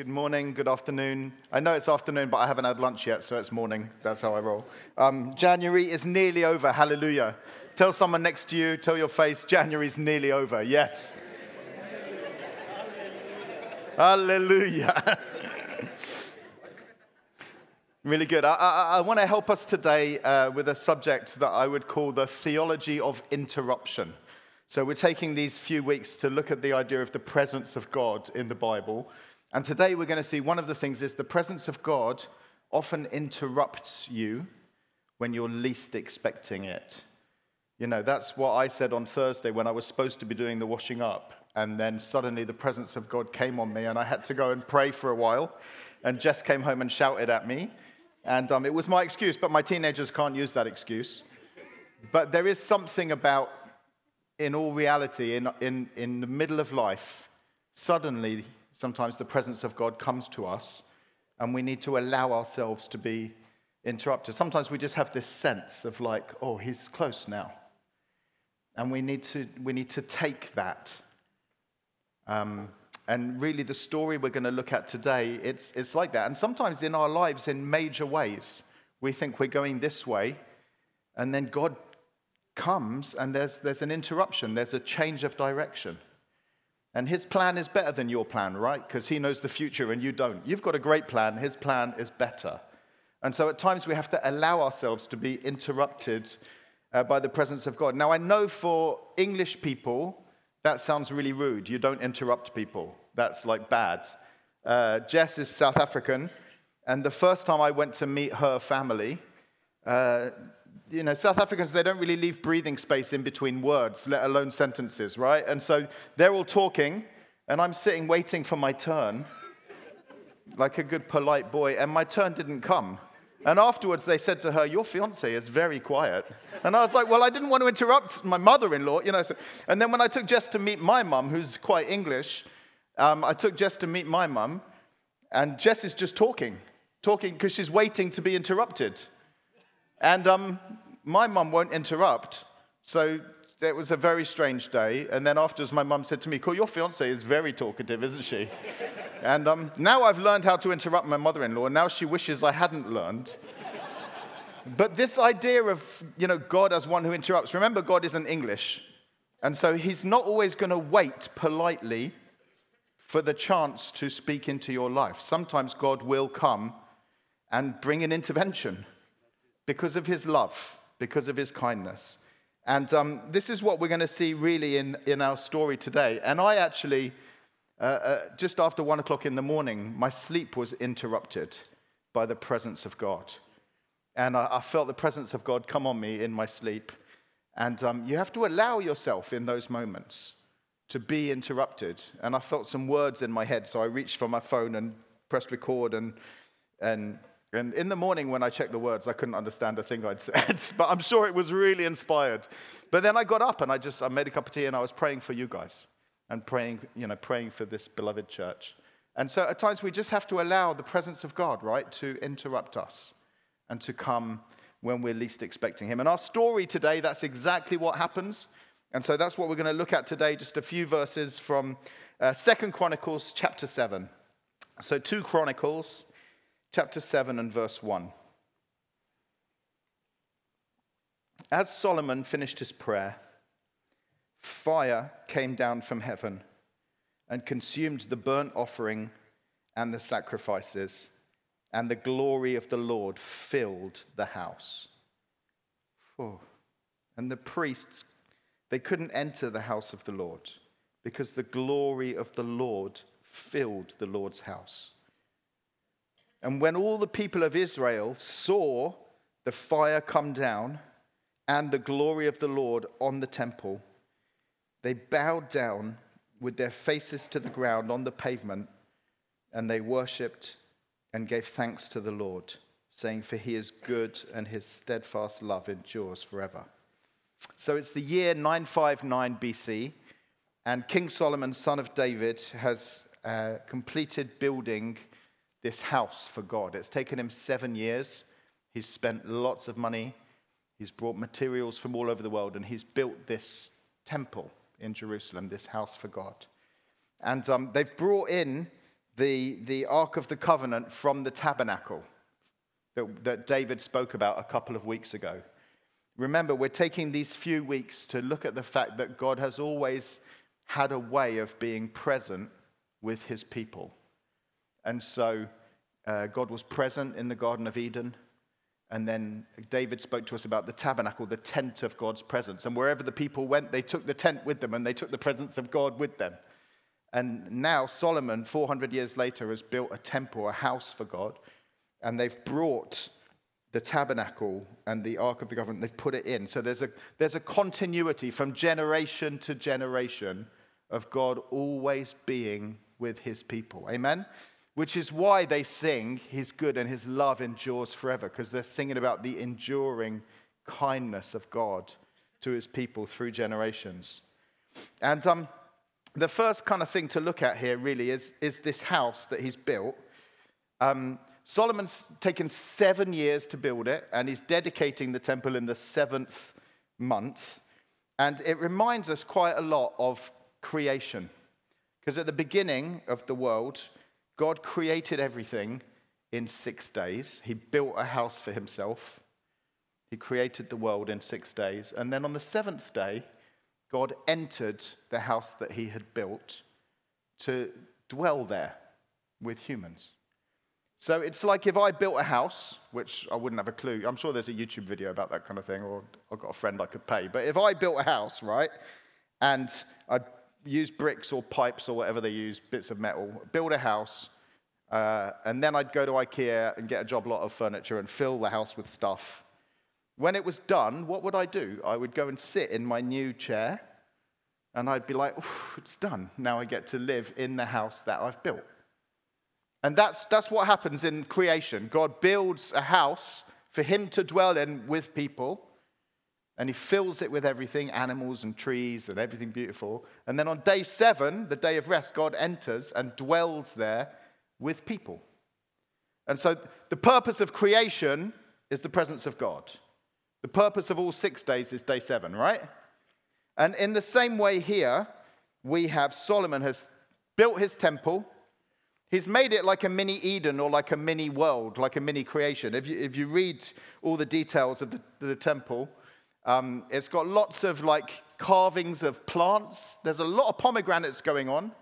Good morning, good afternoon. I know it's afternoon, but I haven't had lunch yet, so it's morning. That's how I roll. Um, January is nearly over. Hallelujah. Tell someone next to you, tell your face, January's nearly over. Yes. Hallelujah. really good. I, I, I want to help us today uh, with a subject that I would call the theology of interruption. So, we're taking these few weeks to look at the idea of the presence of God in the Bible. And today we're going to see one of the things is the presence of God often interrupts you when you're least expecting it. You know, that's what I said on Thursday when I was supposed to be doing the washing up. And then suddenly the presence of God came on me, and I had to go and pray for a while. And Jess came home and shouted at me. And um, it was my excuse, but my teenagers can't use that excuse. But there is something about in all reality, in, in, in the middle of life, suddenly, sometimes the presence of God comes to us, and we need to allow ourselves to be interrupted. Sometimes we just have this sense of like, oh, he's close now. And we need to, we need to take that. Um, and really, the story we're going to look at today, it's, it's like that. And sometimes in our lives, in major ways, we think we're going this way, and then God comes and there's, there's an interruption, there's a change of direction. And his plan is better than your plan, right? Because he knows the future and you don't. You've got a great plan, his plan is better. And so at times we have to allow ourselves to be interrupted uh, by the presence of God. Now, I know for English people, that sounds really rude. You don't interrupt people, that's like bad. Uh, Jess is South African, and the first time I went to meet her family, uh, you know, South Africans, they don't really leave breathing space in between words, let alone sentences, right? And so they're all talking, and I'm sitting waiting for my turn, like a good polite boy, and my turn didn't come. And afterwards, they said to her, Your fiance is very quiet. And I was like, Well, I didn't want to interrupt my mother in law, you know. So, and then when I took Jess to meet my mum, who's quite English, um, I took Jess to meet my mum, and Jess is just talking, talking because she's waiting to be interrupted. And um, my mum won't interrupt. So it was a very strange day. And then afterwards, my mum said to me, Cool, your fiance is very talkative, isn't she? and um, now I've learned how to interrupt my mother in law, and now she wishes I hadn't learned. but this idea of, you know, God as one who interrupts, remember, God isn't English. And so he's not always going to wait politely for the chance to speak into your life. Sometimes God will come and bring an intervention because of his love, because of his kindness. And um, this is what we're going to see really in, in our story today. And I actually, uh, uh, just after one o'clock in the morning, my sleep was interrupted by the presence of God. And I, I felt the presence of God come on me in my sleep. And um, you have to allow yourself in those moments to be interrupted. And I felt some words in my head, so I reached for my phone and pressed record and, and and in the morning, when I checked the words, I couldn't understand a thing I'd said, but I'm sure it was really inspired. But then I got up and I just I made a cup of tea and I was praying for you guys and praying, you know, praying for this beloved church. And so at times we just have to allow the presence of God, right, to interrupt us and to come when we're least expecting Him. And our story today, that's exactly what happens. And so that's what we're going to look at today, just a few verses from uh, Second Chronicles chapter 7. So, 2 Chronicles chapter 7 and verse 1. As Solomon finished his prayer, fire came down from heaven and consumed the burnt offering and the sacrifices, and the glory of the Lord filled the house. Oh. And the priests, they couldn't enter the house of the Lord because the glory of the Lord filled the Lord's house. And when all the people of Israel saw the fire come down and the glory of the Lord on the temple, they bowed down with their faces to the ground on the pavement, and they worshipped and gave thanks to the Lord, saying, For he is good and his steadfast love endures forever. So it's the year 959 BC, and King Solomon, son of David, has uh, completed building this house for God. It's taken him seven years. He's spent lots of money. He's brought materials from all over the world, and he's built this temple in Jerusalem, this house for God. And um, they've brought in the, the Ark of the Covenant from the tabernacle that, that David spoke about a couple of weeks ago. Remember, we're taking these few weeks to look at the fact that God has always had a way of being present with his people. And so uh, God was present in the Garden of Eden. And then David spoke to us about the tabernacle, the tent of God's presence. And wherever the people went, they took the tent with them and they took the presence of God with them. And now Solomon, 400 years later, has built a temple, a house for God. And they've brought the tabernacle and the Ark of the Covenant, they've put it in. So there's a, there's a continuity from generation to generation of God always being with his people. Amen? Which is why they sing, He's good and His love endures forever, because they're singing about the enduring kindness of God to His people through generations. And um, the first kind of thing to look at here really is, is this house that He's built. Um, Solomon's taken seven years to build it, and he's dedicating the temple in the seventh month. And it reminds us quite a lot of creation. Because at the beginning of the world, God created everything in six days. He built a house for himself. He created the world in six days. And then on the seventh day, God entered the house that he had built to dwell there with humans. So it's like if I built a house, which I wouldn't have a clue. I'm sure there's a YouTube video about that kind of thing, or I've got a friend I could pay. But if I built a house, right, and I use bricks or pipes or whatever they use, bits of metal, build a house, uh, and then I'd go to IKEA and get a job lot of furniture and fill the house with stuff. When it was done, what would I do? I would go and sit in my new chair and I'd be like, it's done. Now I get to live in the house that I've built. And that's, that's what happens in creation. God builds a house for him to dwell in with people and he fills it with everything animals and trees and everything beautiful. And then on day seven, the day of rest, God enters and dwells there with people. And so the purpose of creation is the presence of God. The purpose of all six days is day seven, right? And in the same way here, we have Solomon has built his temple. He's made it like a mini Eden or like a mini world, like a mini creation. If you, if you read all the details of the, the temple, um, it's got lots of like carvings of plants. There's a lot of pomegranates going on.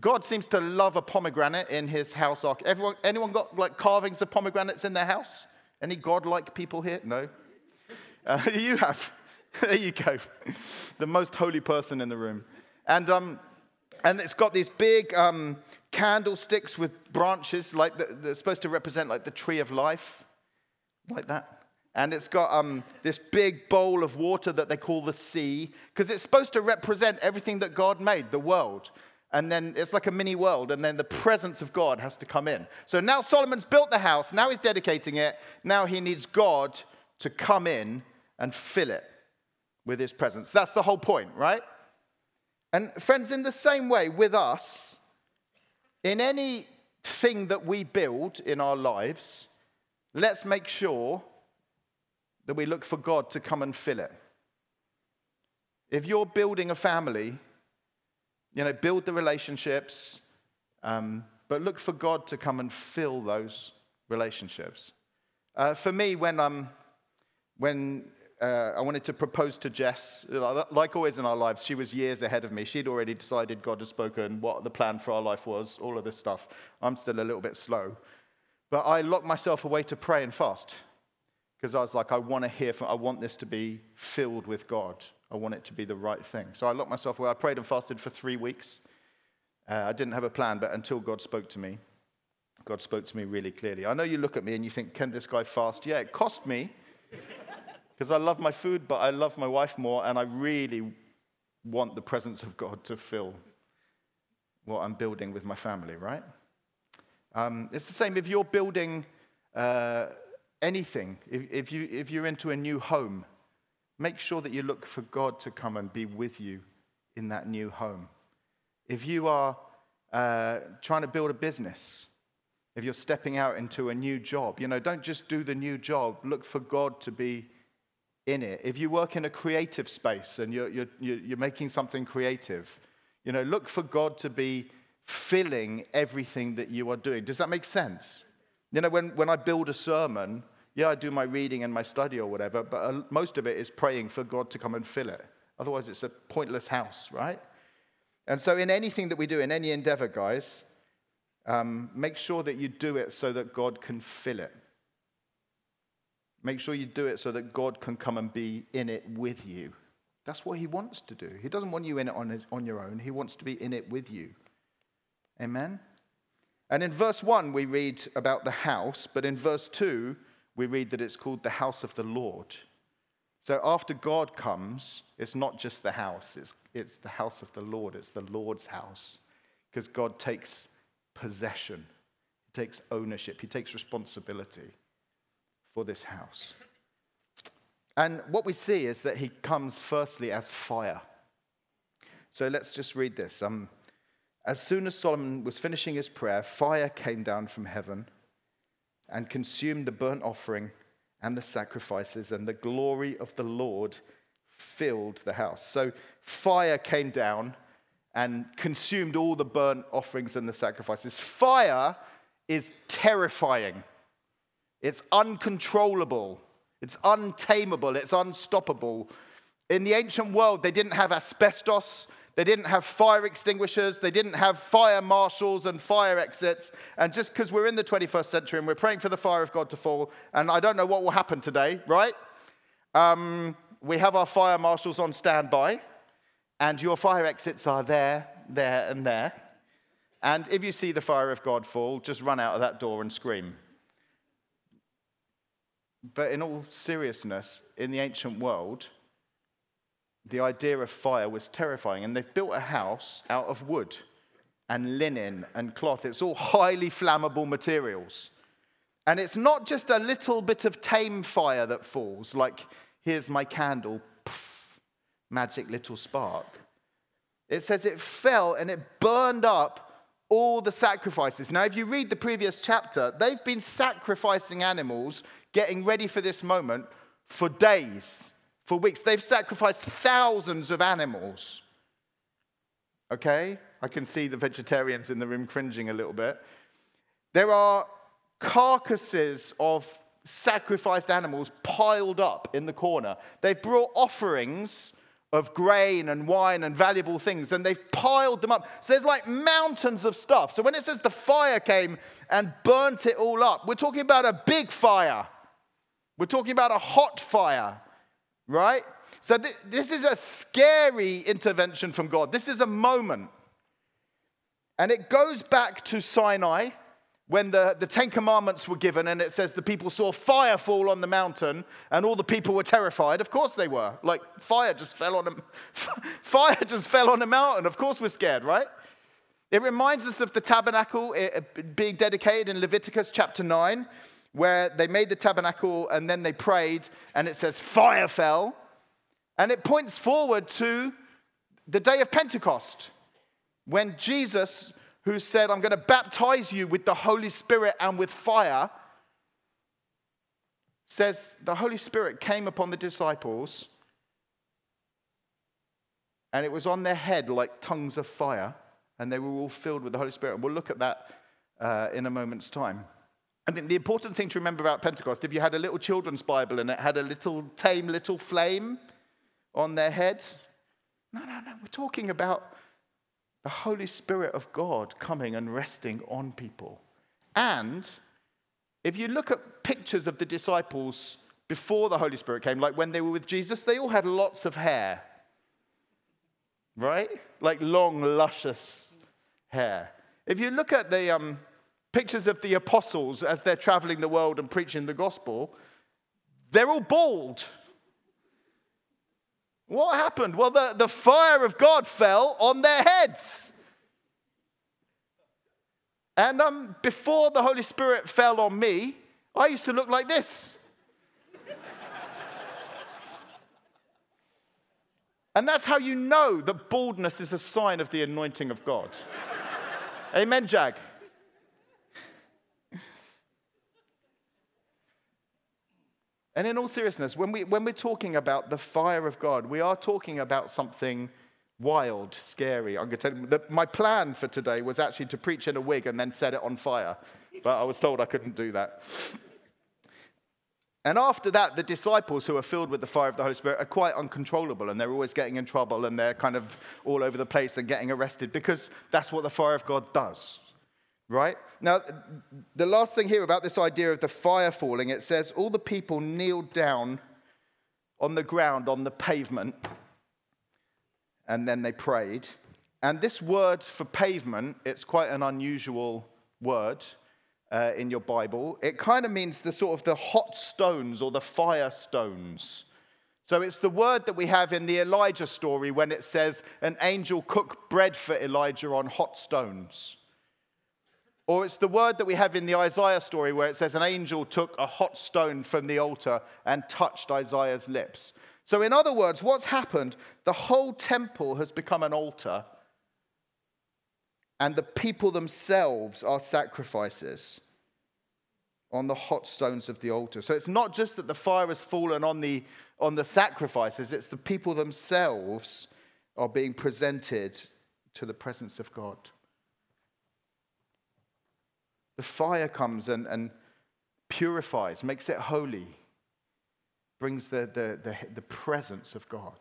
God seems to love a pomegranate in his house. Everyone, anyone got like carvings of pomegranates in their house? Any God-like people here? No. Uh, you have. there you go. the most holy person in the room. And, um, and it's got these big um, candlesticks with branches, like the, they're supposed to represent like the tree of life, like that. And it's got um, this big bowl of water that they call the sea, because it's supposed to represent everything that God made, the world. And then it's like a mini world, and then the presence of God has to come in. So now Solomon's built the house, now he's dedicating it, now he needs God to come in and fill it with his presence. That's the whole point, right? And friends, in the same way with us, in anything that we build in our lives, let's make sure that we look for God to come and fill it. If you're building a family, you know, build the relationships, um, but look for God to come and fill those relationships. Uh, for me, when, um, when uh, I wanted to propose to Jess, like always in our lives, she was years ahead of me. She'd already decided God had spoken, what the plan for our life was, all of this stuff. I'm still a little bit slow. But I locked myself away to pray and fast because I was like, I want to hear from, I want this to be filled with God. I want it to be the right thing. So I locked myself away. I prayed and fasted for three weeks. Uh, I didn't have a plan, but until God spoke to me, God spoke to me really clearly. I know you look at me and you think, can this guy fast? Yeah, it cost me because I love my food, but I love my wife more, and I really want the presence of God to fill what I'm building with my family, right? Um, it's the same if you're building. Uh, anything, if, if, you, if you're into a new home, make sure that you look for God to come and be with you in that new home. If you are uh, trying to build a business, if you're stepping out into a new job, you know, don't just do the new job, look for God to be in it. If you work in a creative space and you're, you're, you're making something creative, you know, look for God to be filling everything that you are doing. Does that make sense? You know, when, when I build a sermon, yeah, I do my reading and my study or whatever, but uh, most of it is praying for God to come and fill it. Otherwise, it's a pointless house, right? And so, in anything that we do, in any endeavor, guys, um, make sure that you do it so that God can fill it. Make sure you do it so that God can come and be in it with you. That's what He wants to do. He doesn't want you in it on, his, on your own, He wants to be in it with you. Amen? And in verse 1, we read about the house, but in verse 2, we read that it's called the house of the Lord. So after God comes, it's not just the house, it's, it's the house of the Lord, it's the Lord's house. Because God takes possession, He takes ownership, He takes responsibility for this house. And what we see is that He comes firstly as fire. So let's just read this. Um, as soon as Solomon was finishing his prayer, fire came down from heaven and consumed the burnt offering and the sacrifices, and the glory of the Lord filled the house. So fire came down and consumed all the burnt offerings and the sacrifices. Fire is terrifying, it's uncontrollable, it's untamable, it's unstoppable. In the ancient world, they didn't have asbestos, they didn't have fire extinguishers. They didn't have fire marshals and fire exits. And just because we're in the 21st century and we're praying for the fire of God to fall, and I don't know what will happen today, right? Um, we have our fire marshals on standby, and your fire exits are there, there, and there. And if you see the fire of God fall, just run out of that door and scream. But in all seriousness, in the ancient world, the idea of fire was terrifying. And they've built a house out of wood and linen and cloth. It's all highly flammable materials. And it's not just a little bit of tame fire that falls, like, here's my candle, poof, magic little spark. It says it fell and it burned up all the sacrifices. Now, if you read the previous chapter, they've been sacrificing animals, getting ready for this moment for days for weeks. They've sacrificed thousands of animals. Okay? I can see the vegetarians in the room cringing a little bit. There are carcasses of sacrificed animals piled up in the corner. They've brought offerings of grain and wine and valuable things, and they've piled them up. So there's like mountains of stuff. So when it says the fire came and burnt it all up, we're talking about a big fire. We're talking about a hot fire right? So th- this is a scary intervention from God. This is a moment. And it goes back to Sinai when the, the Ten Commandments were given, and it says the people saw fire fall on the mountain, and all the people were terrified. Of course they were. Like fire just fell on a fire just fell on a mountain. Of course we're scared, right? It reminds us of the tabernacle eh, eh, being dedicated in Leviticus chapter 9 where they made the tabernacle and then they prayed, and it says fire fell. And it points forward to the day of Pentecost, when Jesus, who said, I'm going to baptize you with the Holy Spirit and with fire, says the Holy Spirit came upon the disciples and it was on their head like tongues of fire, and they were all filled with the Holy Spirit. And we'll look at that uh, in a moment's time. I think the important thing to remember about Pentecost, if you had a little children's Bible and it had a little tame little flame on their head, no, no, no, we're talking about the Holy Spirit of God coming and resting on people. And if you look at pictures of the disciples before the Holy Spirit came, like when they were with Jesus, they all had lots of hair, right? Like long, luscious hair. If you look at the, um, pictures of the apostles as they're traveling the world and preaching the gospel, they're all bald. What happened? Well, the, the fire of God fell on their heads. And um, before the Holy Spirit fell on me, I used to look like this. and that's how you know that baldness is a sign of the anointing of God. Amen, Jag. And in all seriousness, when, we, when we're talking about the fire of God, we are talking about something wild, scary. I'm going to tell you, that my plan for today was actually to preach in a wig and then set it on fire, but I was told I couldn't do that. And after that, the disciples who are filled with the fire of the Holy Spirit are quite uncontrollable and they're always getting in trouble and they're kind of all over the place and getting arrested because that's what the fire of God does. Right? Now, the last thing here about this idea of the fire falling, it says all the people kneeled down on the ground, on the pavement, and then they prayed. And this word for pavement, it's quite an unusual word uh, in your Bible. It kind of means the sort of the hot stones or the fire stones. So it's the word that we have in the Elijah story when it says an angel cooked bread for Elijah on hot stones. Or it's the word that we have in the Isaiah story where it says an angel took a hot stone from the altar and touched Isaiah's lips. So, in other words, what's happened? The whole temple has become an altar, and the people themselves are sacrifices on the hot stones of the altar. So, it's not just that the fire has fallen on the, on the sacrifices, it's the people themselves are being presented to the presence of God. The fire comes and, and purifies, makes it holy, brings the, the, the, the presence of God.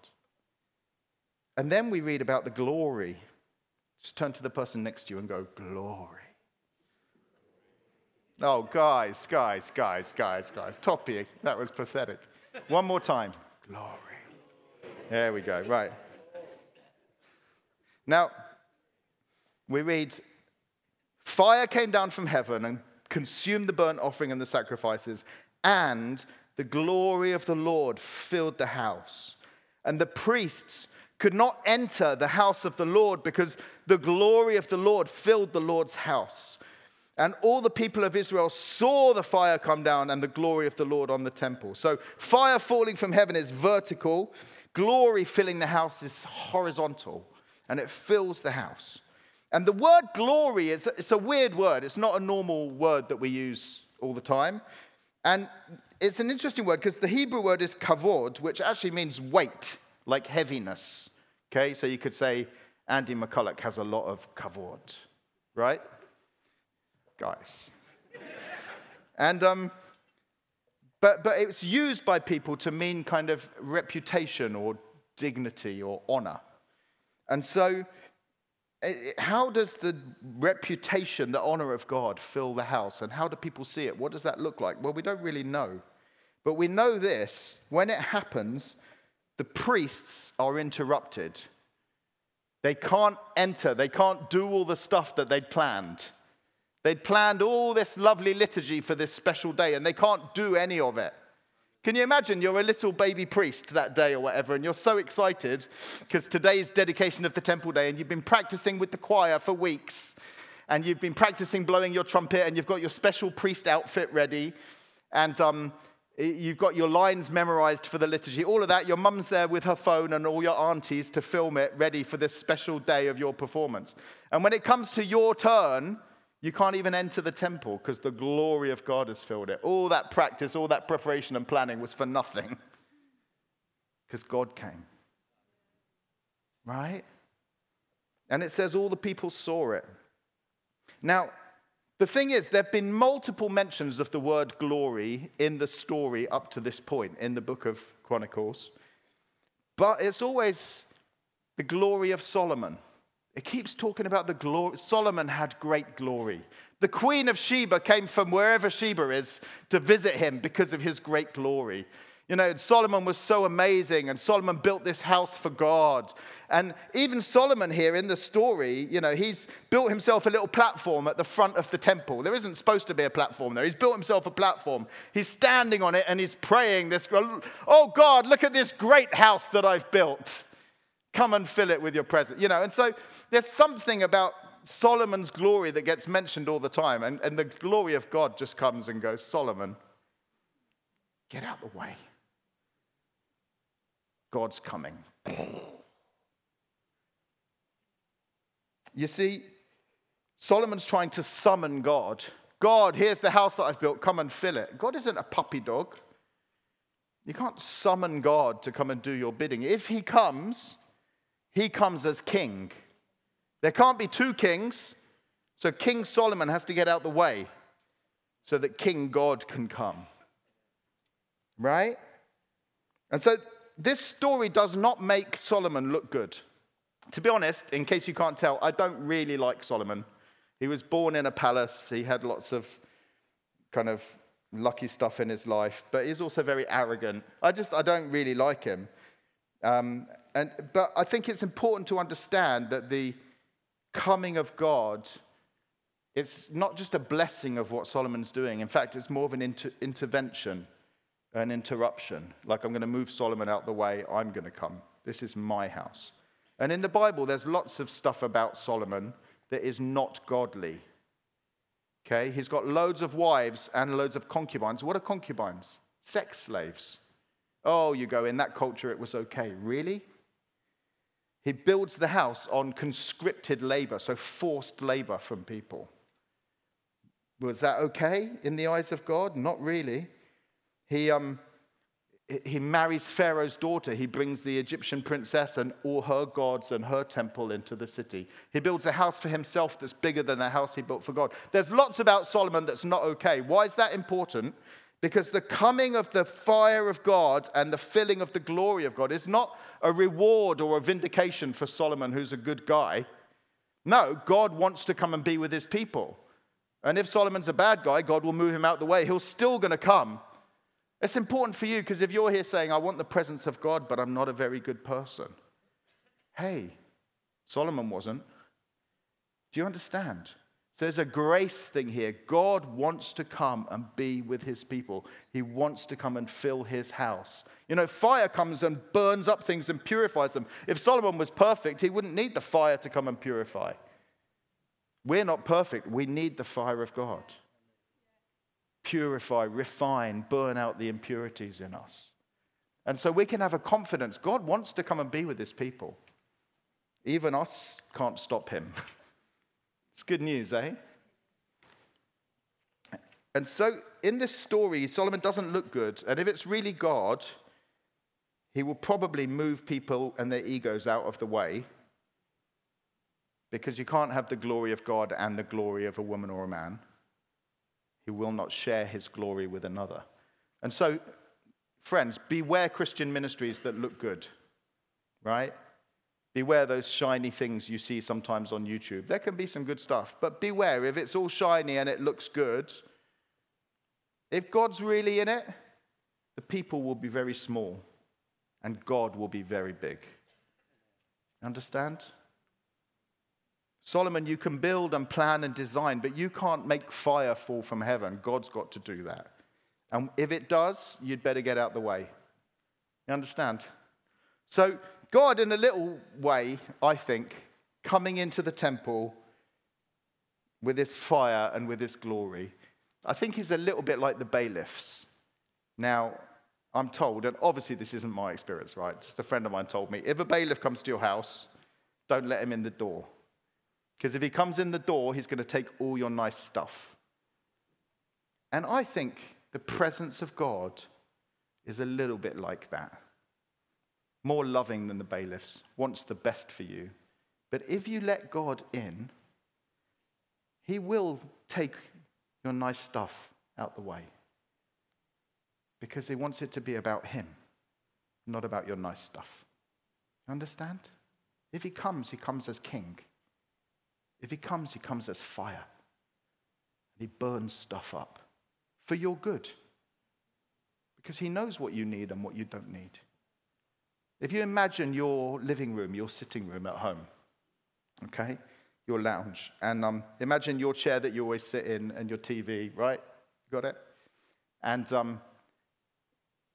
And then we read about the glory. Just turn to the person next to you and go, Glory. Oh, guys, guys, guys, guys, guys. Toppy, that was pathetic. One more time. Glory. There we go. Right. Now, we read Fire came down from heaven and consumed the burnt offering and the sacrifices, and the glory of the Lord filled the house. And the priests could not enter the house of the Lord because the glory of the Lord filled the Lord's house. And all the people of Israel saw the fire come down and the glory of the Lord on the temple. So, fire falling from heaven is vertical, glory filling the house is horizontal, and it fills the house. And the word glory is it's a weird word. It's not a normal word that we use all the time. And it's an interesting word because the Hebrew word is kavod, which actually means weight, like heaviness. Okay, so you could say Andy McCulloch has a lot of kavod, right? Guys. and, um, but, but it's used by people to mean kind of reputation or dignity or honor. And so Eh, eh, how does the reputation, the honor of God fill the house? And how do people see it? What does that look like? Well, we don't really know. But we know this when it happens, the priests are interrupted. They can't enter, they can't do all the stuff that they'd planned. They'd planned all this lovely liturgy for this special day, and they can't do any of it. Can you imagine you're a little baby priest that day or whatever, and you're so excited because today's dedication of the temple day, and you've been practicing with the choir for weeks, and you've been practicing blowing your trumpet, and you've got your special priest outfit ready, and um, you've got your lines memorized for the liturgy, all of that. Your mum's there with her phone and all your aunties to film it, ready for this special day of your performance. And when it comes to your turn, you can't even enter the temple because the glory of God has filled it. All that practice, all that preparation and planning was for nothing because God came. Right? And it says all the people saw it. Now, the thing is, there have been multiple mentions of the word glory in the story up to this point in the book of Chronicles, but it's always the glory of Solomon. It keeps talking about the glory. Solomon had great glory. The queen of Sheba came from wherever Sheba is to visit him because of his great glory. You know, Solomon was so amazing, and Solomon built this house for God. And even Solomon here in the story, you know, he's built himself a little platform at the front of the temple. There isn't supposed to be a platform there. He's built himself a platform. He's standing on it and he's praying this, oh God, look at this great house that I've built. Come and fill it with your presence. You know, and so there's something about Solomon's glory that gets mentioned all the time. And, and the glory of God just comes and goes, Solomon, get out the way. God's coming. You see, Solomon's trying to summon God. God, here's the house that I've built, come and fill it. God isn't a puppy dog. You can't summon God to come and do your bidding. If he comes, he comes as king. There can't be two kings, so King Solomon has to get out the way so that King God can come. Right? And so this story does not make Solomon look good. To be honest, in case you can't tell, I don't really like Solomon. He was born in a palace, he had lots of kind of lucky stuff in his life, but he's also very arrogant. I just, I don't really like him. Um, and, but I think it's important to understand that the coming of God, it's not just a blessing of what Solomon's doing. In fact, it's more of an inter- intervention, an interruption. Like, I'm going to move Solomon out the way, I'm going to come. This is my house. And in the Bible, there's lots of stuff about Solomon that is not godly. Okay, he's got loads of wives and loads of concubines. What are concubines? Sex slaves. Oh, you go, in that culture it was okay. Really? He builds the house on conscripted labor, so forced labor from people. Was that okay in the eyes of God? Not really. He, um, he marries Pharaoh's daughter. He brings the Egyptian princess and all her gods and her temple into the city. He builds a house for himself that's bigger than the house he built for God. There's lots about Solomon that's not okay. Why is that important? Because the coming of the fire of God and the filling of the glory of God is not a reward or a vindication for Solomon, who's a good guy. No, God wants to come and be with his people. And if Solomon's a bad guy, God will move him out the way. He's still going to come it's important for you because if you're here saying, I want the presence of God, but I'm not a very good person. Hey, Solomon wasn't. Do you understand? So there's a grace thing here. God wants to come and be with his people. He wants to come and fill his house. You know, fire comes and burns up things and purifies them. If Solomon was perfect, he wouldn't need the fire to come and purify. We're not perfect. We need the fire of God purify, refine, burn out the impurities in us. And so we can have a confidence God wants to come and be with his people. Even us can't stop him. it's good news, eh? And so in this story, Solomon doesn't look good. And if it's really God, he will probably move people and their egos out of the way because you can't have the glory of God and the glory of a woman or a man. He will not share his glory with another. And so, friends, beware Christian ministries that look good, right? Beware those shiny things you see sometimes on YouTube. There can be some good stuff, but beware if it's all shiny and it looks good, if God's really in it, the people will be very small and God will be very big. Understand? Solomon, you can build and plan and design, but you can't make fire fall from heaven. God's got to do that. And if it does, you'd better get out the way. You understand? So, God, in a little way, I think, coming into the temple with his fire and with his glory, I think he's a little bit like the bailiffs. Now, I'm told, and obviously this isn't my experience, right? Just a friend of mine told me if a bailiff comes to your house, don't let him in the door. Because if he comes in the door, he's going to take all your nice stuff. And I think the presence of God is a little bit like that. More loving than the bailiffs, wants the best for you. But if you let God in, he will take your nice stuff out the way. Because he wants it to be about him, not about your nice stuff. You understand? If he comes, he comes as king. If he comes, he comes as fire. And he burns stuff up for your good. Because he knows what you need and what you don't need. If you imagine your living room, your sitting room at home, okay, your lounge, and um, imagine your chair that you always sit in and your TV, right? Got it? And um,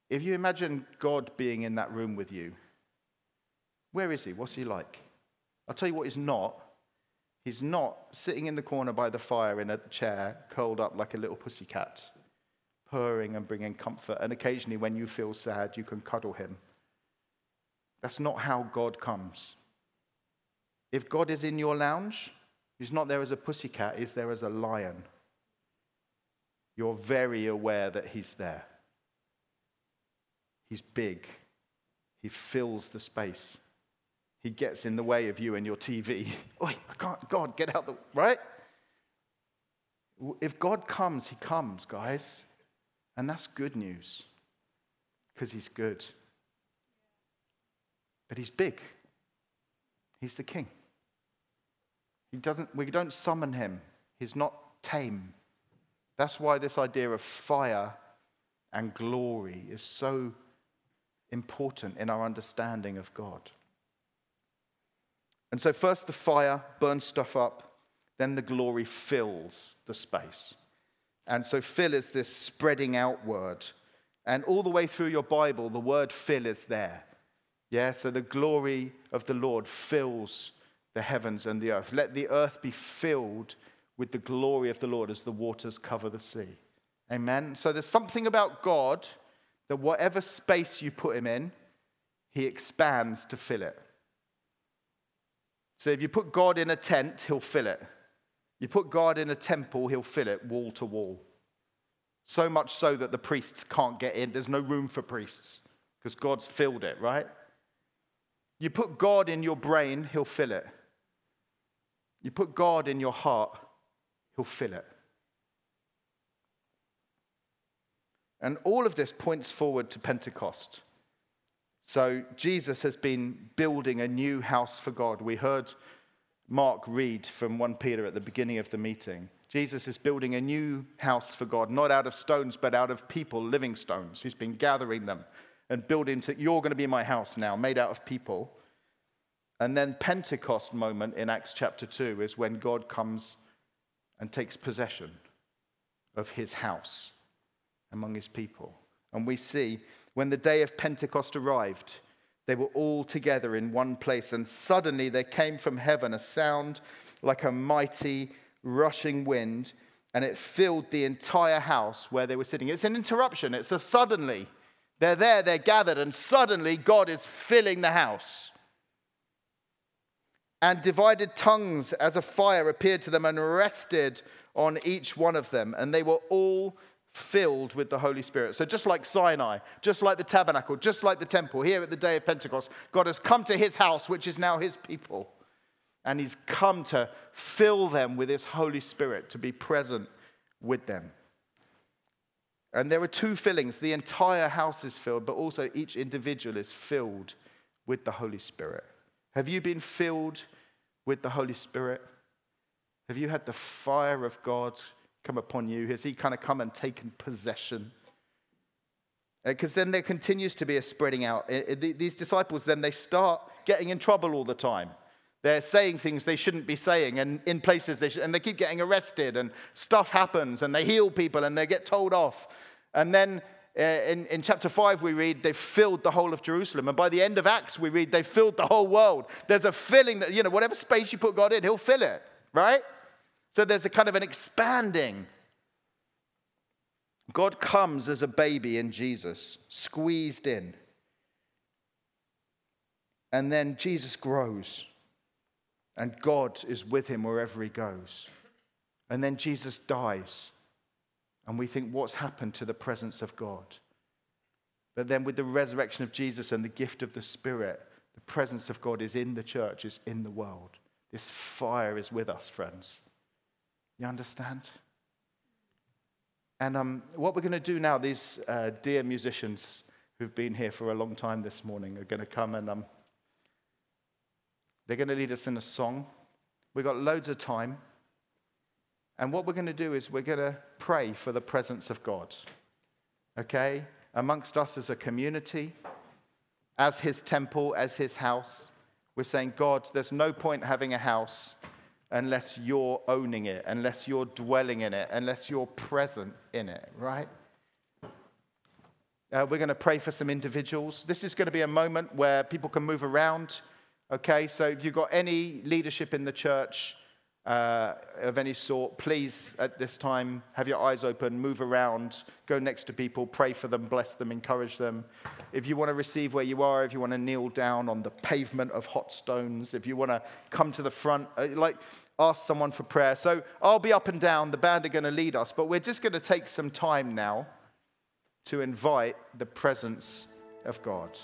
if you imagine God being in that room with you, where is he? What's he like? I'll tell you what he's not. He's not sitting in the corner by the fire in a chair, curled up like a little pussycat, purring and bringing comfort. And occasionally, when you feel sad, you can cuddle him. That's not how God comes. If God is in your lounge, he's not there as a pussycat, he's there as a lion. You're very aware that he's there. He's big, he fills the space. he gets in the way of you and your TV. Oi, I can't, God, get out the, right? If God comes, he comes, guys. And that's good news because he's good. But he's big. He's the king. He doesn't, we don't summon him. He's not tame. That's why this idea of fire and glory is so important in our understanding of God. And so, first the fire burns stuff up, then the glory fills the space. And so, fill is this spreading out word. And all the way through your Bible, the word fill is there. Yeah, so the glory of the Lord fills the heavens and the earth. Let the earth be filled with the glory of the Lord as the waters cover the sea. Amen. So there's something about God that whatever space you put him in, he expands to fill it. So if you put God in a tent, he'll fill it. You put God in a temple, he'll fill it wall to wall. So much so that the priests can't get in. There's no room for priests because God's filled it, right? You put God in your brain, he'll fill it. You put God in your heart, he'll fill it. And all of this points forward to Pentecost. So Jesus has been building a new house for God. We heard Mark read from 1 Peter at the beginning of the meeting. Jesus is building a new house for God, not out of stones, but out of people, living stones. He's been gathering them and build into you're going to be my house now, made out of people. And then Pentecost moment in Acts chapter 2 is when God comes and takes possession of his house among his people. And we see when the day of Pentecost arrived, they were all together in one place, and suddenly there came from heaven a sound like a mighty rushing wind, and it filled the entire house where they were sitting. It's an interruption, it's a suddenly. They're there, they're gathered, and suddenly God is filling the house. And divided tongues as a fire appeared to them and rested on each one of them, and they were all filled with the Holy Spirit. So, just like Sinai, just like the tabernacle, just like the temple, here at the day of Pentecost, God has come to his house, which is now his people. And he's come to fill them with his Holy Spirit, to be present with them. And there are two fillings the entire house is filled, but also each individual is filled with the Holy Spirit. Have you been filled with the Holy Spirit? Have you had the fire of God come upon you? Has he kind of come and taken possession? Because uh, then there continues to be a spreading out. These disciples, then they start getting in trouble all the time. They're saying things they shouldn't be saying, and in places they should, and they keep getting arrested, and stuff happens, and they heal people, and they get told off. And then uh, in, in chapter 5, we read they filled the whole of Jerusalem. And by the end of Acts, we read they filled the whole world. There's a filling that, you know, whatever space you put God in, He'll fill it, right? So there's a kind of an expanding. God comes as a baby in Jesus, squeezed in. And then Jesus grows, and God is with him wherever he goes. And then Jesus dies, and we think, what's happened to the presence of God? But then, with the resurrection of Jesus and the gift of the Spirit, the presence of God is in the church, is in the world. This fire is with us, friends. You understand? And um, what we're going to do now, these uh, dear musicians who've been here for a long time this morning are going to come and um, they're going to lead us in a song. We've got loads of time. And what we're going to do is we're going to pray for the presence of God. Okay? Amongst us as a community, as his temple, as his house. We're saying, God, there's no point having a house unless you're owning it, unless you're dwelling in it, unless you're present in it, right? Uh, we're going to pray for some individuals. This is going to be a moment where people can move around. Okay, so if you've got any leadership in the church, uh, of any sort, please at this time have your eyes open, move around, go next to people, pray for them, bless them, encourage them. If you want to receive where you are, if you want to kneel down on the pavement of hot stones, if you want to come to the front, uh, like ask someone for prayer. So I'll be up and down, the band are going to lead us, but we're just going to take some time now to invite the presence of God.